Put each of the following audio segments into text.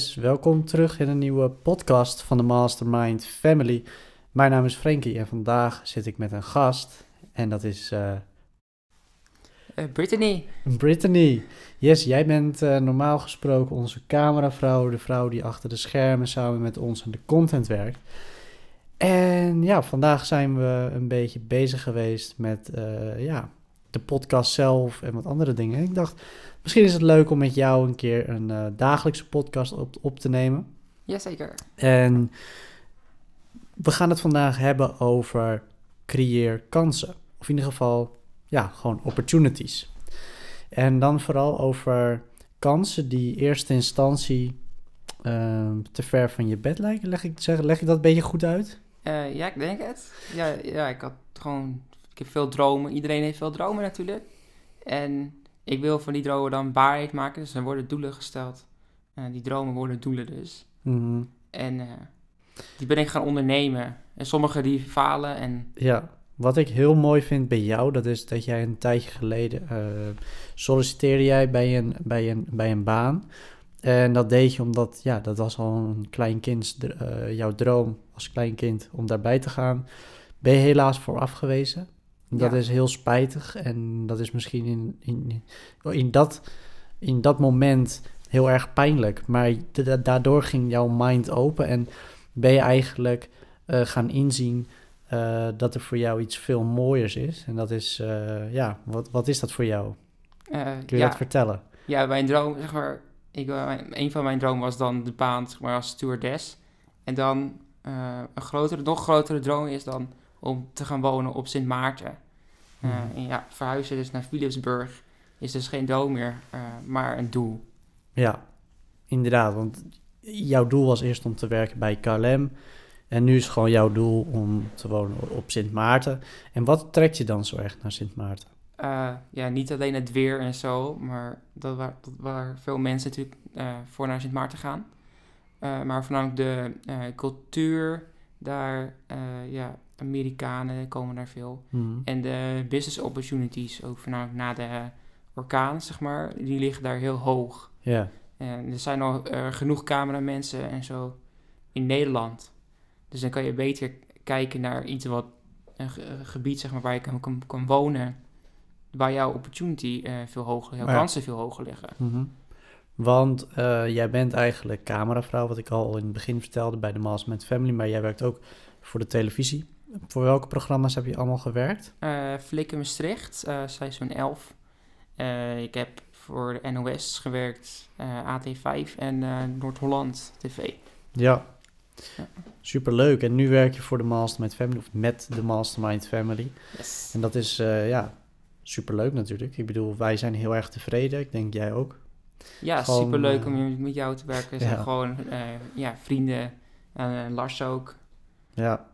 Welkom terug in een nieuwe podcast van de Mastermind Family. Mijn naam is Frankie en vandaag zit ik met een gast en dat is uh, uh, Brittany. Brittany. Yes, jij bent uh, normaal gesproken onze cameravrouw, de vrouw die achter de schermen samen met ons aan de content werkt. En ja, vandaag zijn we een beetje bezig geweest met ja, de podcast zelf en wat andere dingen. Ik dacht, misschien is het leuk om met jou een keer een uh, dagelijkse podcast op, op te nemen. Jazeker. En we gaan het vandaag hebben over creëer kansen. Of in ieder geval, ja, gewoon opportunities. En dan vooral over kansen die eerste instantie uh, te ver van je bed lijken. Leg ik, zeg, leg ik dat een beetje goed uit? Uh, ja, ik denk het. Ja, ja, ik had gewoon heb veel dromen. Iedereen heeft veel dromen natuurlijk. En ik wil van die dromen dan waarheid maken. Dus er worden doelen gesteld. Uh, die dromen worden doelen dus. Mhm. En uh, die ben ik gaan ondernemen. En sommige die falen en... Ja, wat ik heel mooi vind bij jou, dat is dat jij een tijdje geleden uh, solliciteerde jij bij een, bij, een, bij een baan. En dat deed je omdat, ja, dat was al een klein kind, jouw droom als klein kind om daarbij te gaan. Ben je helaas voor afgewezen. Dat is heel spijtig en dat is misschien in, in, in, dat, in dat moment heel erg pijnlijk. Maar daardoor ging jouw mind open en ben je eigenlijk uh, gaan inzien uh, dat er voor jou iets veel mooiers is. En dat is, uh, ja, wat, wat is dat voor jou? Kun je ja. dat vertellen? Ja, mijn droom, zeg maar, ik, een van mijn dromen was dan de baan zeg maar, als stewardess. En dan een grotere, nog grotere droom is dan om te gaan wonen op Sint Maarten. Uh, en ja, verhuizen dus naar Philipsburg is dus geen droom meer, uh, maar een doel. Ja, inderdaad. Want jouw doel was eerst om te werken bij KLM. En nu is gewoon jouw doel om te wonen op Sint Maarten. En wat trekt je dan zo echt naar Sint Maarten? Uh, ja, niet alleen het weer en zo, maar dat waar, dat waar veel mensen natuurlijk voor naar Sint Maarten gaan. maar voornamelijk de cultuur daar, ja, Amerikanen komen daar veel. Hmm. En de business opportunities, ook voornamelijk na de orkaan, zeg maar, die liggen daar heel hoog. Ja. En er zijn al uh, genoeg cameramensen en zo in Nederland. Dus dan kan je beter kijken naar iets wat, een, gebied zeg maar, waar je kan, kan, kan wonen, waar jouw opportunity uh, veel hoger, jouw ja. kansen veel hoger liggen. Mm -hmm. Want uh, jij bent eigenlijk cameravrouw, wat ik al in het begin vertelde bij de Mastermind Family, maar jij werkt ook voor de televisie. Voor welke programma's heb je allemaal gewerkt? Uh, Flikken Maastricht, uh, seizoen 11. Uh, ik heb voor de NOS gewerkt, AT5 en Noord-Holland TV. Ja. ja. superleuk. En nu werk je voor de Mastermind Family, of met de Mastermind Family. Yes. En dat is, ja, superleuk natuurlijk. Ik bedoel, wij zijn heel erg tevreden. Ik denk jij ook. Ja, gewoon, superleuk om met jou te werken. Ja. Gewoon, ja, vrienden. En Lars ook. Ja,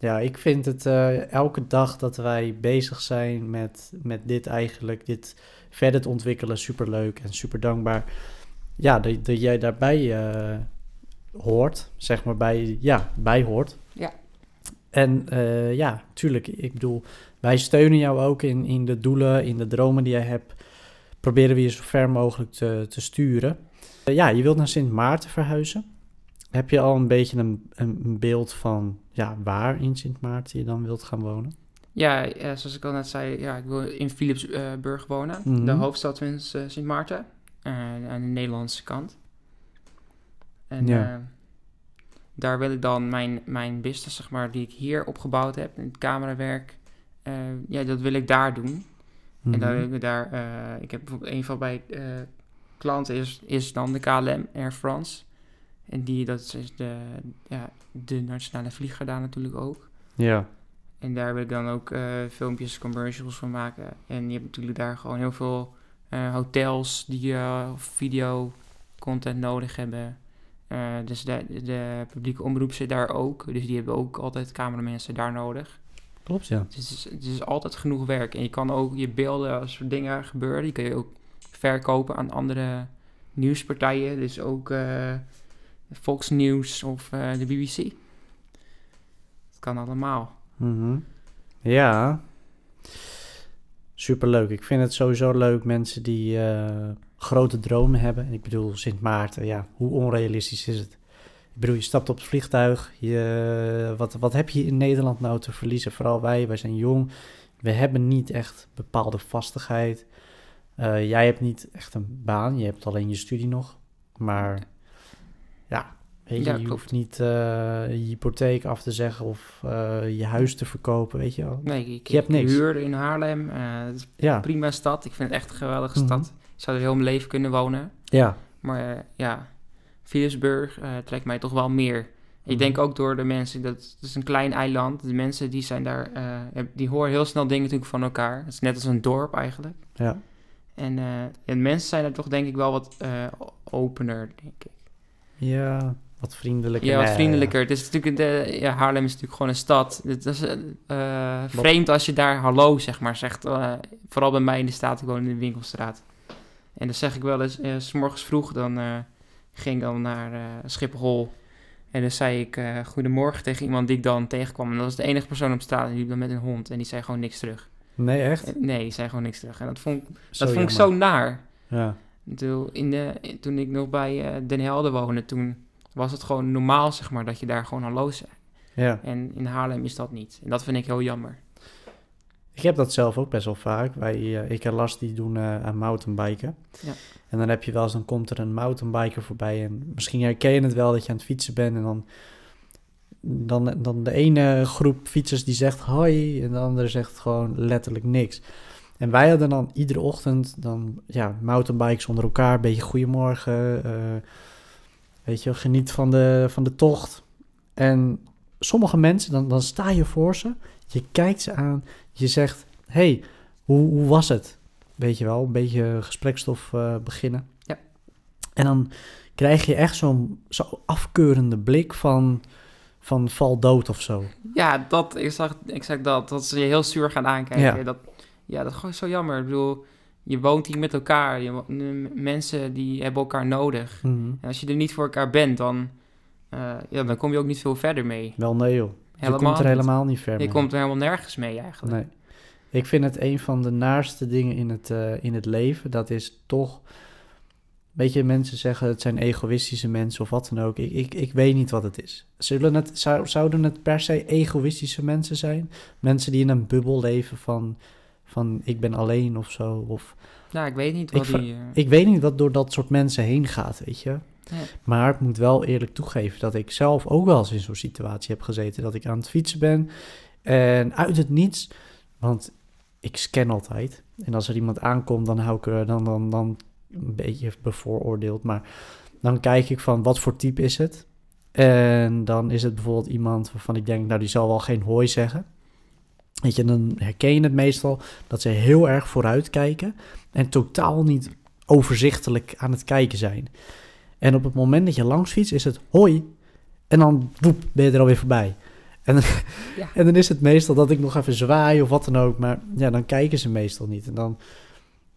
ja, ik vind het uh, elke dag dat wij bezig zijn met, met dit eigenlijk, dit verder te ontwikkelen, super leuk en super dankbaar. Ja, dat, dat jij daarbij uh, hoort, zeg maar, bij, ja, bij hoort. Ja. En uh, ja, tuurlijk, ik bedoel, wij steunen jou ook in, in de doelen, in de dromen die jij hebt. Proberen we je zo ver mogelijk te, te sturen. ja, je wilt naar Sint Maarten verhuizen. Heb je al een beetje een, een beeld van ja, waar in Sint Maarten je dan wilt gaan wonen? Ja, ja zoals ik al net zei, ja, ik wil in Philipsburg wonen. Mm -hmm. De hoofdstad van uh, Sint Maarten. Uh, aan de Nederlandse kant. En ja. uh, daar wil ik dan mijn, mijn business, zeg maar, die ik hier opgebouwd heb, in het camerawerk, ja, dat wil ik daar doen. Mm -hmm. En dan wil ik daar, ik heb bijvoorbeeld een van mijn klanten is, is dan de KLM Air France. En die, dat is de, ja, de nationale vlieger daar natuurlijk ook. Ja. En daar wil ik dan ook uh, filmpjes, commercials van maken. En je hebt natuurlijk daar gewoon heel veel uh, hotels die uh, video content nodig hebben. dus de, de publieke omroep zit daar ook. Dus die hebben ook altijd cameramensen daar nodig. Klopt, ja. Dus het is, het is altijd genoeg werk. En je kan ook je beelden, als er dingen gebeuren, die kun je ook verkopen aan andere nieuwspartijen. Dus ook Fox News of uh, de BBC. Het kan allemaal. Mm -hmm. Ja. Superleuk. Ik vind het sowieso leuk mensen die uh, grote dromen hebben. En ik bedoel, Sint Maarten, ja, hoe onrealistisch is het? Ik bedoel, je stapt op het vliegtuig. Je, wat, wat heb je in Nederland nou te verliezen? Vooral wij, wij zijn jong. We hebben niet echt bepaalde vastigheid. Eh, jij hebt niet echt een baan. Je hebt alleen je studie nog. Maar ja, weet je, Ja, je klopt. hoeft niet eh, je hypotheek af te zeggen of eh, je huis te verkopen, weet je wel. Nee, ik, Je hebt niks. huur in Haarlem. het is Ja, een prima stad. Ik vind het echt een geweldige Mhm. stad. Ik zou er heel mijn leven kunnen wonen. ja, Maar ja, Philipsburg trekt mij toch wel meer. Mhm. Ik denk ook door de mensen, dat het is een klein eiland. De mensen die zijn daar, die horen heel snel dingen natuurlijk van elkaar. Het is net als een dorp eigenlijk. ja. En de mensen zijn er toch denk ik wel wat opener, denk ik. Ja, wat vriendelijker. Ja, wat vriendelijker. Het is natuurlijk de, ja, Haarlem is natuurlijk gewoon een stad. Het is eh, eh, vreemd als je daar hallo zeg maar zegt. eh, vooral bij mij in de staat, ik woon in de winkelstraat. En dan zeg ik wel eens, s morgens vroeg, dan ging ik dan naar Schiphol. En dan zei ik goedemorgen tegen iemand die ik dan tegenkwam. En dat was de enige persoon op straat en die liep dan met een hond. En die zei gewoon niks terug. Nee, echt? Nee, die zei gewoon niks terug. En dat vond, Zo dat vond ik zo naar. Ja, In de, toen ik nog bij eh, Den Helder woonde, toen was het gewoon normaal, zeg maar, dat je daar gewoon hallo zei. ja. En in Haarlem is dat niet. En dat vind ik heel jammer. Ik heb dat zelf ook best wel vaak. Wij, eh, ik en Lars die doen eh, aan mountainbiken. Ja. En dan heb je wel eens, dan komt er een mountainbiker voorbij. En misschien herken je het wel dat je aan het fietsen bent. En dan, dan, dan de ene groep fietsers die zegt hoi. En de andere zegt gewoon letterlijk niks. En wij hadden dan iedere ochtend dan, ja, mountainbikes onder elkaar. Een beetje goedemorgen. eh, weet je, geniet van de, van de tocht. En sommige mensen, dan, dan sta je voor ze. Je kijkt ze aan. Je zegt, hey, hoe, hoe was het? Weet je wel, een beetje gesprekstof eh, beginnen. Ja. En dan krijg je echt zo'n zo afkeurende blik van, van val dood of zo. Ja, dat, ik zag exact dat. Dat ze je heel zuur gaan aankijken. Ja. Dat, ja, dat is gewoon zo jammer. Ik bedoel, je woont hier met elkaar. Je, mensen die hebben elkaar nodig. En als je er niet voor elkaar bent, dan, eh, ja, dan kom je ook niet veel verder mee. Wel nee joh. je komt er helemaal niet ver Je mee. komt er helemaal nergens mee eigenlijk. Nee. Ik vind het een van de naarste dingen in het, eh, in het leven. Dat is toch... Weet je, mensen zeggen het zijn egoïstische mensen of wat dan ook. Ik, ik, ik weet niet wat het is. Zullen het, zou, zouden het per se egoïstische mensen zijn? Mensen die in een bubbel leven van, van ik ben alleen of zo. Of, Ja, ik weet niet Ik wat ver- die... eh, ik weet niet wat door dat soort mensen heen gaat, weet je. Ja. Maar ik moet wel eerlijk toegeven dat ik zelf ook wel eens in zo'n situatie heb gezeten. Dat ik aan het fietsen ben en uit het niets, want ik scan altijd. En als er iemand aankomt, dan hou ik er dan, dan, dan een beetje bevooroordeeld. Maar dan kijk ik van wat voor type is het. En dan is het bijvoorbeeld iemand waarvan ik denk, nou die zal wel geen hooi zeggen. Weet je, dan herken je het meestal dat ze heel erg vooruit kijken en totaal niet overzichtelijk aan het kijken zijn. En op het moment dat je langs fietst, is het hoi. En dan woep, ben je er alweer voorbij. En Ja. en dan is het meestal dat ik nog even zwaai of wat dan ook. Maar ja, dan kijken ze meestal niet. En dan,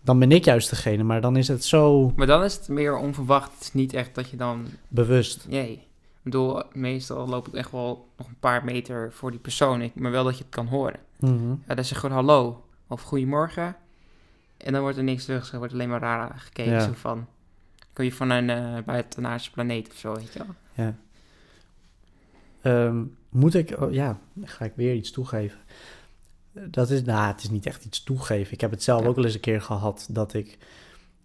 dan ben ik juist degene. Maar dan is het zo Maar dan is het meer onverwacht. Het is niet echt dat je dan... bewust. Nee. Ik bedoel, meestal loop ik echt wel nog een paar meter voor die persoon. Maar wel dat je het kan horen. Mhm. Ja, dan zeg je gewoon hallo of goedemorgen. En dan wordt er niks terug. Er wordt alleen maar raar gekeken. Ja. Zo van, kun je van een uh, buitenaardse planeet of zo, weet je wel. Ja. Ehm, moet ik, oh, ja, ga ik weer iets toegeven. Dat is, nou, het is niet echt iets toegeven. Ik heb het zelf Ja. ook wel eens een keer gehad dat ik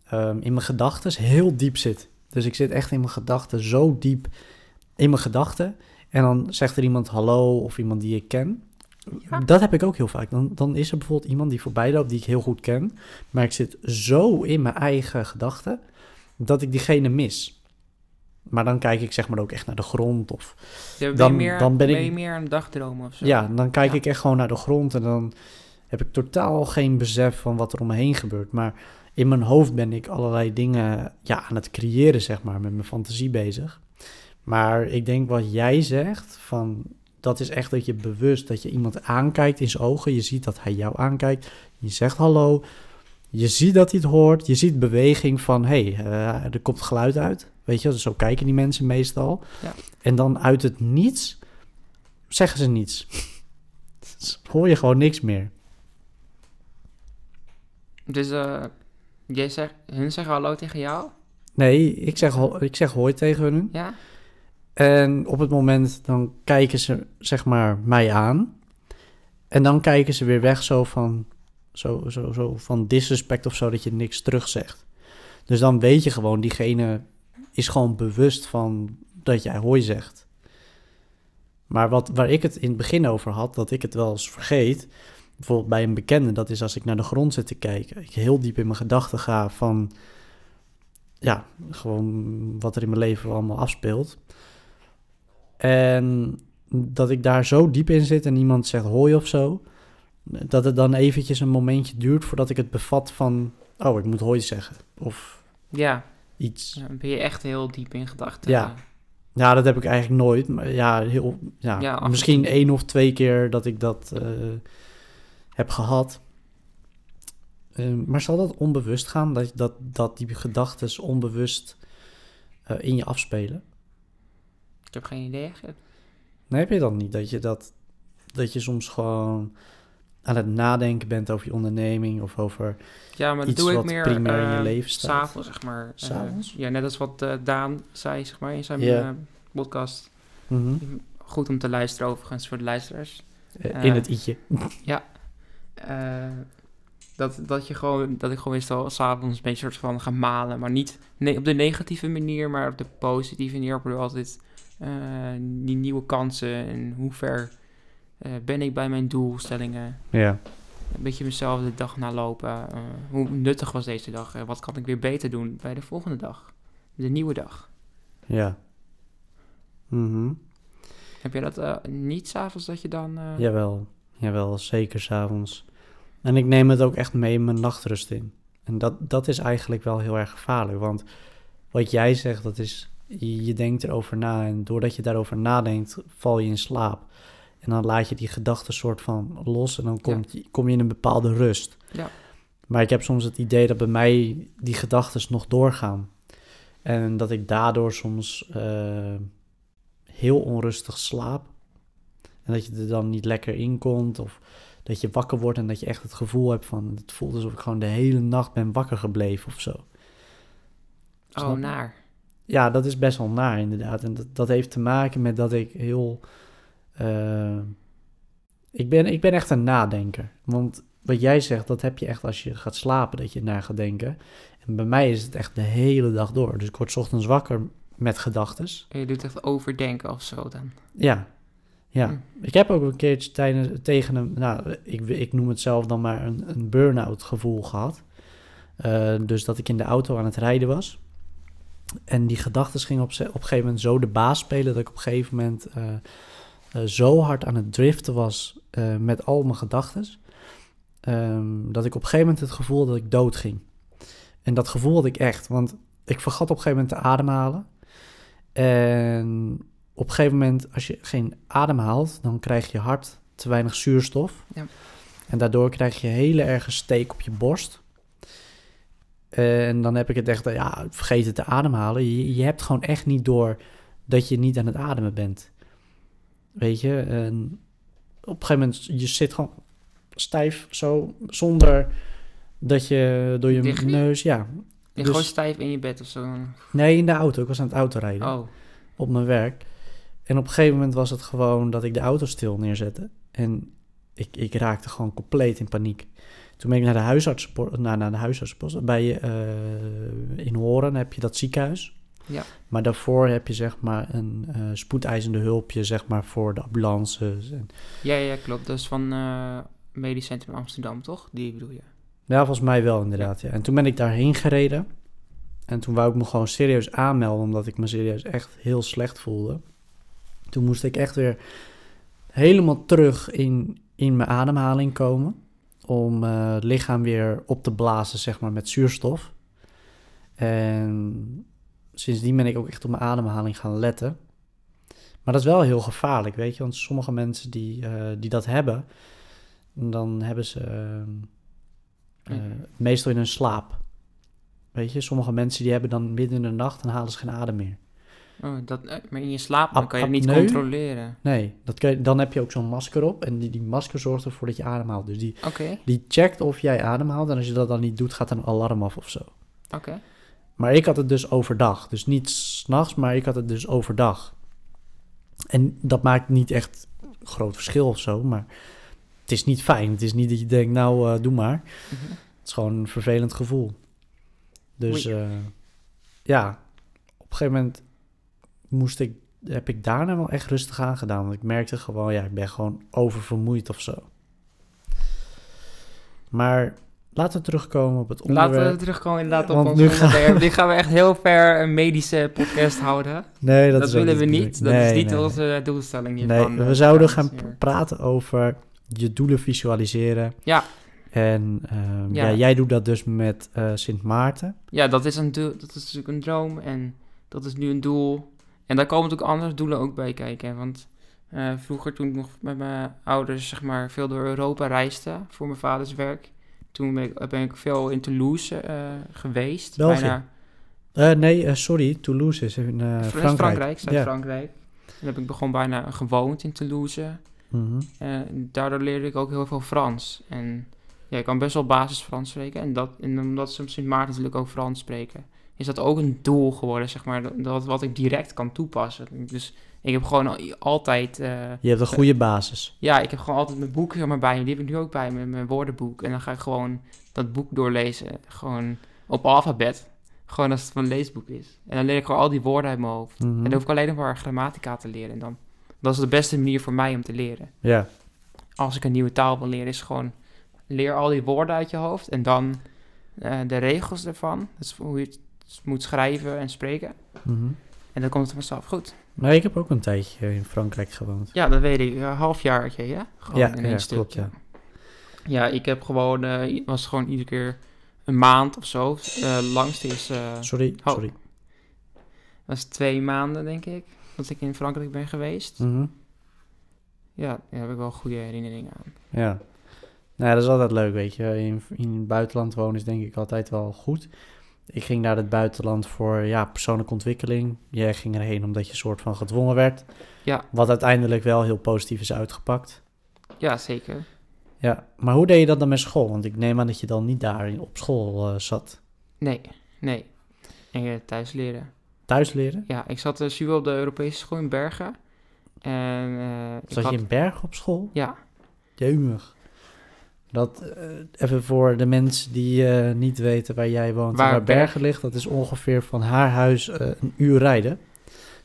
ehm, in mijn gedachten heel diep zit. Dus ik zit echt in mijn gedachten zo diep in mijn gedachten. En dan zegt er iemand hallo of iemand die ik ken. Ja. Dat heb ik ook heel vaak. Dan, dan is er bijvoorbeeld iemand die voorbij loopt die ik heel goed ken. Maar ik zit zo in mijn eigen gedachten dat ik diegene mis. Maar dan kijk ik zeg maar ook echt naar de grond. Of Ja, ben, Dan- je meer, dan ben ik- je meer aan het dagdromen of zo? ja, dan kijk Ja. ik echt gewoon naar de grond. En dan heb ik totaal geen besef van wat er om me heen gebeurt. Maar in mijn hoofd ben ik allerlei dingen ja, aan het creëren, zeg maar, met mijn fantasie bezig. Maar ik denk wat jij zegt, van, dat is echt dat je bewust, dat je iemand aankijkt in zijn ogen. Je ziet dat hij jou aankijkt. Je zegt hallo. Je ziet dat hij het hoort. Je ziet beweging van, hé, hey, eh, er komt geluid uit. Weet je, zo kijken die mensen meestal. Ja. En dan uit het niets zeggen ze niets. hoor je gewoon niks meer. Dus eh, Jij zegt, hun zeggen hallo tegen jou? Nee, ik zeg, ik zeg hoi tegen hun. Ja? En op het moment dan kijken ze zeg maar mij aan. En dan kijken ze weer weg zo van, zo, zo, zo van disrespect of zo dat je niks terug zegt. Dus dan weet je gewoon, diegene is gewoon bewust van dat jij hoi zegt. Maar wat, waar ik het in het begin over had, dat ik het wel eens vergeet. Bijvoorbeeld bij een bekende, dat is als ik naar de grond zit te kijken. Ik heel diep in mijn gedachten ga van, ja, gewoon wat er in mijn leven allemaal afspeelt. En dat ik daar zo diep in zit en iemand zegt hoi of zo, dat het dan eventjes een momentje duurt voordat ik het bevat van, oh, ik moet hoi zeggen. Of Ja, iets. dan ben je echt heel diep in gedachten. Ja. Ja, dat heb ik eigenlijk nooit. Maar ja, heel, ja, misschien één of twee keer dat ik dat eh, heb gehad. Eh, maar zal dat onbewust gaan? Dat, dat, dat die gedachten onbewust eh, in je afspelen? Ik heb geen idee. Nee, heb je dat niet? Dat je, dat, dat je soms gewoon aan het nadenken bent over je onderneming of over... Ja, maar Iets doe ik wat meer primair in je eh, leven staat. s'avonds, zeg maar. Eh, ja, net als wat eh, Daan zei, zeg maar, in zijn Ja. podcast. Mhm. Goed om te luisteren overigens voor de luisteraars. In het i'tje. Eh, dat, dat, je gewoon, dat ik gewoon meestal s'avonds een beetje soort van ga malen. Maar niet ne- op de negatieve manier, maar op de positieve manier. Ik altijd die nieuwe kansen en hoe ver eh, ben ik bij mijn doelstellingen. Ja. Een beetje mezelf de dag nalopen. Eh, hoe nuttig was deze dag? Eh, wat kan ik weer beter doen bij de volgende dag? De nieuwe dag. Ja. Mhm. Heb jij dat eh, niet s'avonds dat je dan... eh, Jawel, jawel, zeker s'avonds. En ik neem het ook echt mee in mijn nachtrust in. En dat, dat is eigenlijk wel heel erg gevaarlijk, want wat jij zegt, dat is, je, denkt erover na en doordat je daarover nadenkt, val je in slaap. En dan laat je die gedachten soort van los en dan komt, je- kom je in een bepaalde rust. Ja. Maar ik heb soms het idee dat bij mij die gedachten nog doorgaan. En dat ik daardoor soms eh, heel onrustig slaap. En dat je er dan niet lekker in komt. Of dat je wakker wordt en dat je echt het gevoel hebt van... Het voelt alsof ik gewoon de hele nacht ben wakker gebleven of zo. Oh, naar. Ja, dat is best wel naar inderdaad. En dat, dat heeft te maken met dat ik heel... eh, ik, ben, ik ben echt een nadenker. Want wat jij zegt, dat heb je echt als je gaat slapen, dat je naar gaat denken. En bij mij is het echt de hele dag door. Dus ik word 's ochtends wakker met gedachtes. En je doet echt overdenken of zo dan. Ja, ja. Hm. Ik heb ook een keertje tijdens, tegen een, nou, ik, ik noem het zelf dan maar een, een burn-out gevoel gehad. Eh, dus dat ik in de auto aan het rijden was. En die gedachten gingen op, een gegeven moment zo de baas spelen dat ik op een gegeven moment eh, eh, zo hard aan het driften was eh, met al mijn gedachten. ehm, dat ik op een gegeven moment het gevoel dat ik dood ging. En dat gevoel had ik echt, want ik vergat op een gegeven moment te ademhalen. En op een gegeven moment, als je geen adem haalt, dan krijg je hart te weinig zuurstof. Ja. En daardoor krijg je hele erge steek op je borst. En dan heb ik het echt, ja, vergeten te ademhalen. Je, je hebt gewoon echt niet door dat je niet aan het ademen bent. Weet je? En op een gegeven moment, je zit gewoon stijf zo, zonder dat je door je neus, ja. Je Dus- gewoon stijf in je bed of zo. Nee, in de auto. Ik was aan het autorijden Oh, op mijn werk. En op een gegeven moment was het gewoon dat ik de auto stil neerzette. En ik, ik raakte gewoon compleet in paniek. Toen ben ik naar de huisarts, naar, naar de huisartsenpost. Bij eh in Horen heb je dat ziekenhuis. Ja. Maar daarvoor heb je zeg maar een eh, spoedeisende hulpje zeg maar voor de ambulances. En, ja, ja, klopt. Dat is van eh Medisch Centrum Amsterdam, toch? Die bedoel je? ja, volgens mij wel inderdaad. Ja. En toen ben ik daarheen gereden. En toen wou ik me gewoon serieus aanmelden, omdat ik me serieus echt heel slecht voelde. Toen moest ik echt weer helemaal terug in, in mijn ademhaling komen. Om eh, het lichaam weer op te blazen, zeg maar, met zuurstof. En sindsdien ben ik ook echt op mijn ademhaling gaan letten. Maar dat is wel heel gevaarlijk, weet je. Want sommige mensen die, eh, die dat hebben, dan hebben ze eh, meestal in hun slaap. Weet je, sommige mensen die hebben dan midden in de nacht, dan halen ze geen adem meer. Oh, dat, eh, maar in je slaap dan kan je het niet controleren. Nee, dat kun je, dan heb je ook zo'n masker op. En die, die masker zorgt ervoor dat je ademhaalt. Dus die, die checkt of jij ademhaalt. En als je dat dan niet doet, gaat er een alarm af of zo. oké. Maar ik had het dus overdag. Dus niet s'nachts, maar ik had het dus overdag. En dat maakt niet echt een groot verschil of zo. Maar het is niet fijn. Het is niet dat je denkt, nou, eh, doe maar. Mhm. Het is gewoon een vervelend gevoel. Dus eh, ja, op een gegeven moment moest ik, heb ik daarna wel echt rustig aan gedaan. Want ik merkte gewoon, ja, ik ben gewoon oververmoeid of zo. Maar laten we terugkomen op het onderwerp. Laten we terugkomen inderdaad op Want ons nu gaan- onderwerp. Die gaan we echt heel ver een medische podcast houden. Nee, dat, willen we niet. Dat Nee, is niet nee, nee. onze doelstelling Nee, hiervan. we eh, zouden gaan praten over je doelen visualiseren. Ja. En ehm, ja. Ja. jij doet dat dus met eh, Sint Maarten. Ja, dat is, een doel, dat is natuurlijk een droom en dat is nu een doel. En daar komen natuurlijk andere doelen ook bij kijken. Want eh, vroeger, toen ik nog met mijn ouders zeg maar, veel door Europa reisde voor mijn vaders werk, toen ben ik, ben ik veel in Toulouse eh, geweest. België? Bijna, Eh, nee, eh, sorry, Toulouse is in eh, Fr- Frankrijk. Frankrijk, Ja. Zuid-Frankrijk. En heb ik begon bijna gewoond in Toulouse. Mhm. Daardoor leerde ik ook heel veel Frans. En ja, ik kan best wel basis Frans spreken. En, dat, en omdat ze op Sint Maarten natuurlijk ook Frans spreken, is dat ook een doel geworden, zeg maar. Dat, dat wat ik direct kan toepassen. Dus ik heb gewoon al- altijd... eh, Je hebt een goede basis. ja, ik heb gewoon altijd mijn boek zeg maar, bij me. Die heb ik nu ook bij me, mijn woordenboek. En dan ga ik gewoon dat boek doorlezen. Gewoon op alfabet. Gewoon als het een leesboek is. En dan leer ik gewoon al die woorden uit mijn hoofd. Mhm. En dan hoef ik alleen nog maar grammatica te leren. En dan, dat is de beste manier voor mij om te leren Ja, als ik een nieuwe taal wil leren, is gewoon leer al die woorden uit je hoofd en dan eh, de regels ervan. Dus hoe je het moet schrijven en spreken. Mhm. En dan komt het vanzelf goed. Maar ik heb ook een tijdje in Frankrijk gewoond. Ja, dat weet ik. Een halfjaartje, ja? Gewoon Ja, in één ja, stuk. klopt, ja. Ja, ik heb gewoon, eh, was gewoon iedere keer een maand of zo. Eh langste is, Sorry, Oh. sorry. was twee maanden, denk ik, dat ik in Frankrijk ben geweest. Mhm. Ja, daar heb ik wel goede herinneringen aan. Ja. Nou, dat is altijd leuk, weet je. In, in het buitenland wonen is denk ik altijd wel goed. Ik ging naar het buitenland voor ja, persoonlijke ontwikkeling. Jij ging erheen omdat je soort van gedwongen werd. Ja. Wat uiteindelijk wel heel positief is uitgepakt. Ja, zeker. Ja, maar hoe deed je dat dan met school? Want ik neem aan dat je dan niet daar op school eh, zat. Nee, nee. En eh, thuis leren. Thuis leren? Ja, ik zat uh, zuur op de Europese school in Bergen. En Zat had- je in Bergen op school? Ja, Jeumig. Dat, eh, even voor de mensen die eh, niet weten waar jij woont Waar en waar Berg- Bergen ligt. Dat is ongeveer van haar huis eh, een uur rijden.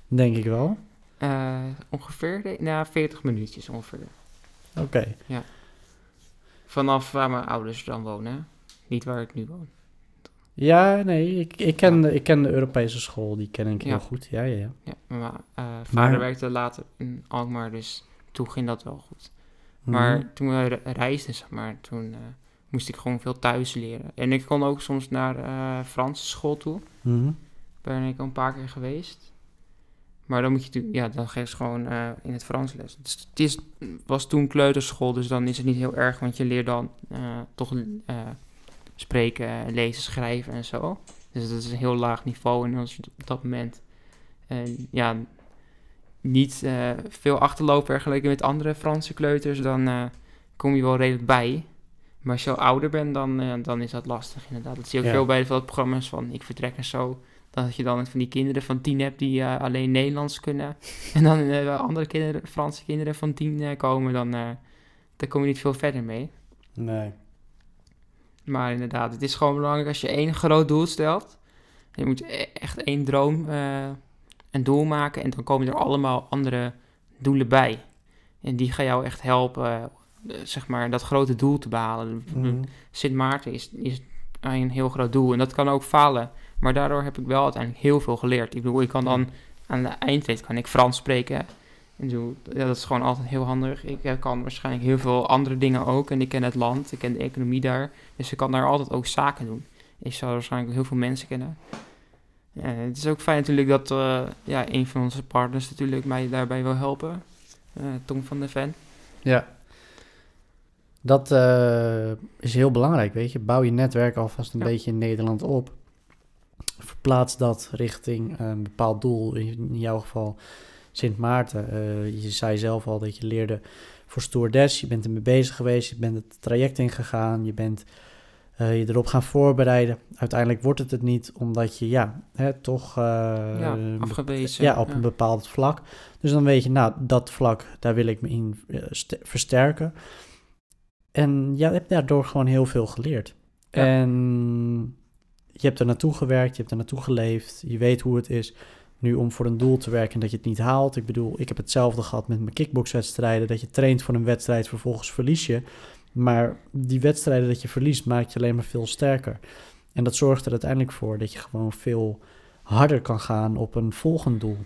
Denk ik wel. eh, ongeveer, nou, 40 minuutjes ongeveer. Oké. Vanaf waar mijn ouders dan wonen. Niet waar ik nu woon. Ja, nee, ik, ik, ken, de- ik ken de Europese school, die ken ik heel Ja. goed. Ja, ja, ja. Ja, mijn ma- eh, vader Maar- werkte later in Alkmaar, dus toen ging dat wel goed. Mhm. Maar toen we re- reisden, zeg maar, toen eh, moest ik gewoon veel thuis leren. En ik kon ook soms naar eh Franse school toe. Mhm. ben ik al een paar keer geweest. Maar dan moet je ja, dan geef je gewoon eh, in het Frans les. Dus het is, was toen kleuterschool, dus dan is het niet heel erg, want je leert dan toch spreken, lezen, schrijven en zo. Dus dat is een heel laag niveau. En als je op dat moment ja, niet eh, veel achterlopen vergeleken met andere Franse kleuters, dan eh, kom je wel redelijk bij. Maar als je al ouder bent, dan, eh, dan is dat lastig inderdaad. Dat zie je ook Ja. veel bij veel programma's van Ik Vertrek en zo. Dat je dan van die kinderen van tien hebt die alleen Nederlands kunnen. En dan andere kinderen, Franse kinderen van tien komen, dan, dan kom je niet veel verder mee. Nee. Maar inderdaad, het is gewoon belangrijk als je één groot doel stelt. Je moet e- echt één droom, een doel maken. En dan komen er allemaal andere doelen bij. En die gaan jou echt helpen, eh, zeg maar, dat grote doel te behalen. Mhm. Sint Maarten is, is een heel groot doel. En dat kan ook falen. Maar daardoor heb ik wel uiteindelijk heel veel geleerd. Ik bedoel, ik kan dan aan de eindtijd kan ik Frans spreken. En zo, ja, dat is gewoon altijd heel handig. Ik eh, kan waarschijnlijk heel veel andere dingen ook. En ik ken het land, ik ken de economie daar. Dus ik kan daar altijd ook zaken doen. Ik zou waarschijnlijk heel veel mensen kennen. Het is ook fijn natuurlijk dat eh, ja, een van onze partners natuurlijk mij daarbij wil helpen. Eh, Tom van de Ven. Ja. Dat eh, is heel belangrijk, weet je. Bouw je netwerk alvast een Ja. beetje in Nederland op. verplaats dat richting een bepaald doel. In jouw geval Sint Maarten. Uh, je zei zelf al dat je leerde voor stewardess. Je bent ermee bezig geweest. Je bent het traject ingegaan. Je bent uh, je erop gaan voorbereiden. Uiteindelijk wordt het het niet, omdat je ja, hè, toch uh, ja, afgewezen. Ja, op een bepaald vlak. Dus dan weet je, nou, dat vlak, daar wil ik me in versterken. En ja, je hebt daardoor gewoon heel veel geleerd. En je hebt er naartoe gewerkt, je hebt er naartoe geleefd, je weet hoe het is nu om voor een doel te werken en dat je het niet haalt. Ik bedoel, ik heb hetzelfde gehad met mijn kickboxwedstrijden, dat je traint voor een wedstrijd, vervolgens verlies je. Maar die wedstrijden dat je verliest, maakt je alleen maar veel sterker. En dat zorgt er uiteindelijk voor dat je gewoon veel harder kan gaan op een volgend doel.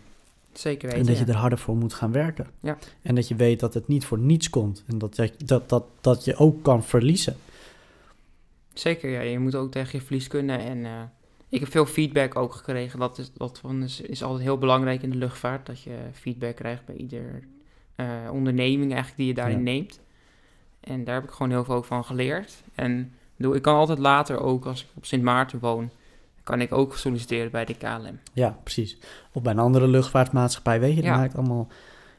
Zeker weten. En dat je er harder voor moet gaan werken. Ja. En dat je weet dat het niet voor niets komt. En dat, dat, dat, dat je ook kan verliezen. Zeker, ja. Je moet ook tegen je verlies kunnen. En uh, ik heb veel feedback ook gekregen. Dat is, dat is, is altijd heel belangrijk in de luchtvaart. Dat je feedback krijgt bij ieder uh, onderneming eigenlijk die je daarin neemt. En daar heb ik gewoon heel veel van geleerd. En ik kan altijd later ook, als ik op Sint Maarten woon, kan ik ook solliciteren bij de KLM. Ja, precies. Of bij een andere luchtvaartmaatschappij, weet je, dat maakt allemaal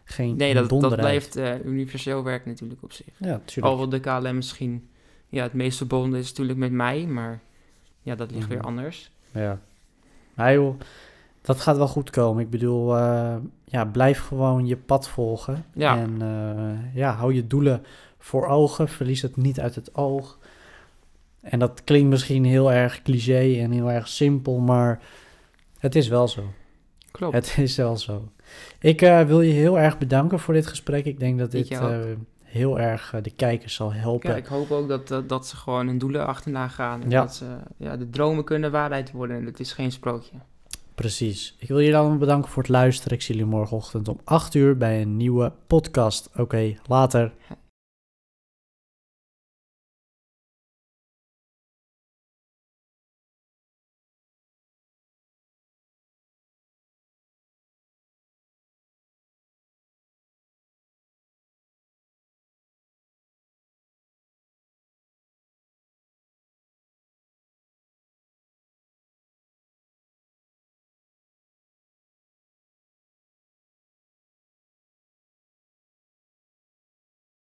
geen Nee, dat, dat blijft uh, universeel werk natuurlijk op zich. Ja, natuurlijk. Al de KLM misschien ja, het meest verbonden is natuurlijk met mij, maar ja, dat ligt weer mhm. anders. Ja. Nou joh, dat gaat wel goed komen. Ik bedoel, uh, ja, blijf gewoon je pad volgen. Ja. En uh, ja, hou je doelen voor ogen, verlies het niet uit het oog. En dat klinkt misschien heel erg cliché en heel erg simpel, maar het is wel zo. Klopt. Het is wel zo. Ik uh, wil je heel erg bedanken voor dit gesprek. Ik denk dat dit uh, heel erg uh, de kijkers zal helpen. Ja, ik hoop ook dat, dat, dat ze gewoon hun doelen achterna gaan. En ja. dat ze ja, de dromen kunnen waarheid worden. En het is geen sprookje. Precies. Ik wil je dan bedanken voor het luisteren. Ik zie jullie morgenochtend om 8 uur bij een nieuwe podcast. Oké, okay, later.